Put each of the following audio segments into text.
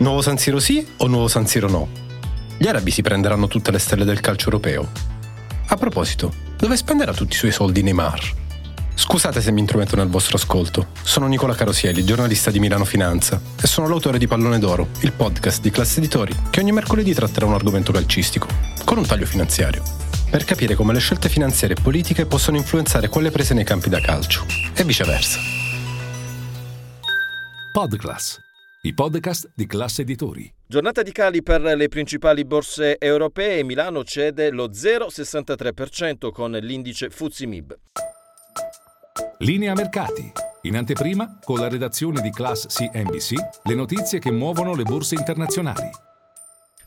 Nuovo San Siro sì o nuovo San Siro no? Gli arabi si prenderanno tutte le stelle del calcio europeo. A proposito, dove spenderà tutti i suoi soldi Neymar? Scusate se mi intrometto nel vostro ascolto. Sono Nicola Carosieli, giornalista di Milano Finanza, e sono l'autore di Pallone d'Oro, il podcast di classe editori che ogni mercoledì tratterà un argomento calcistico, con un taglio finanziario, per capire come le scelte finanziarie e politiche possono influenzare quelle prese nei campi da calcio, e viceversa. Podclass, i podcast di classe editori. Giornata di cali per le principali borse europee. Milano cede lo 0,63% con l'indice Fuzimib. Linea mercati. In anteprima, con la redazione di Class CNBC, le notizie che muovono le borse internazionali.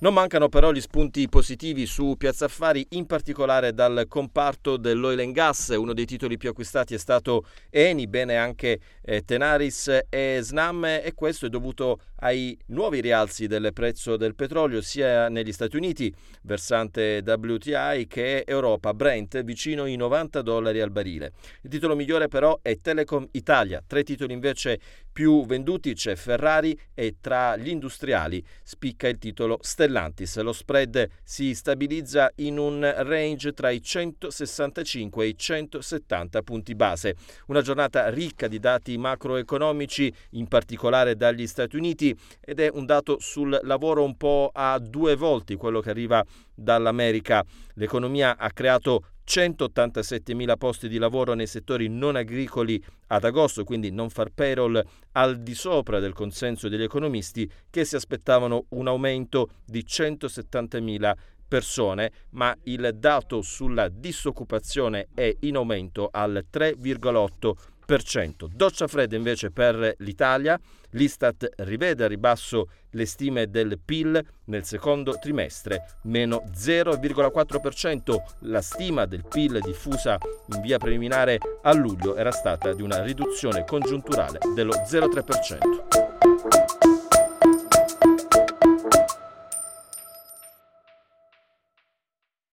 Non mancano però gli spunti positivi su Piazza Affari, in particolare dal comparto dell'oil and gas. Uno dei titoli più acquistati è stato Eni, bene anche eh, Tenaris e Snam e questo è dovuto ai nuovi rialzi del prezzo del petrolio sia negli Stati Uniti, versante WTI, che Europa, Brent, vicino ai 90 dollari al barile. Il titolo migliore però è Telecom Italia, tre titoli invece più venduti c'è Ferrari e tra gli industriali spicca il titolo Stellantis. Lo spread si stabilizza in un range tra i 165 e i 170 punti base. Una giornata ricca di dati macroeconomici, in particolare dagli Stati Uniti, ed è un dato sul lavoro un po' a due volte quello che arriva dall'America. L'economia ha creato 187.000 posti di lavoro nei settori non agricoli ad agosto, quindi non far payroll al di sopra del consenso degli economisti che si aspettavano un aumento di 170.000 persone, ma il dato sulla disoccupazione è in aumento al 3,8%. Doccia fredda invece per l'Italia, l'Istat rivede a ribasso le stime del PIL nel secondo trimestre, meno 0,4%. La stima del PIL diffusa in via preliminare a luglio era stata di una riduzione congiunturale dello 0,3%.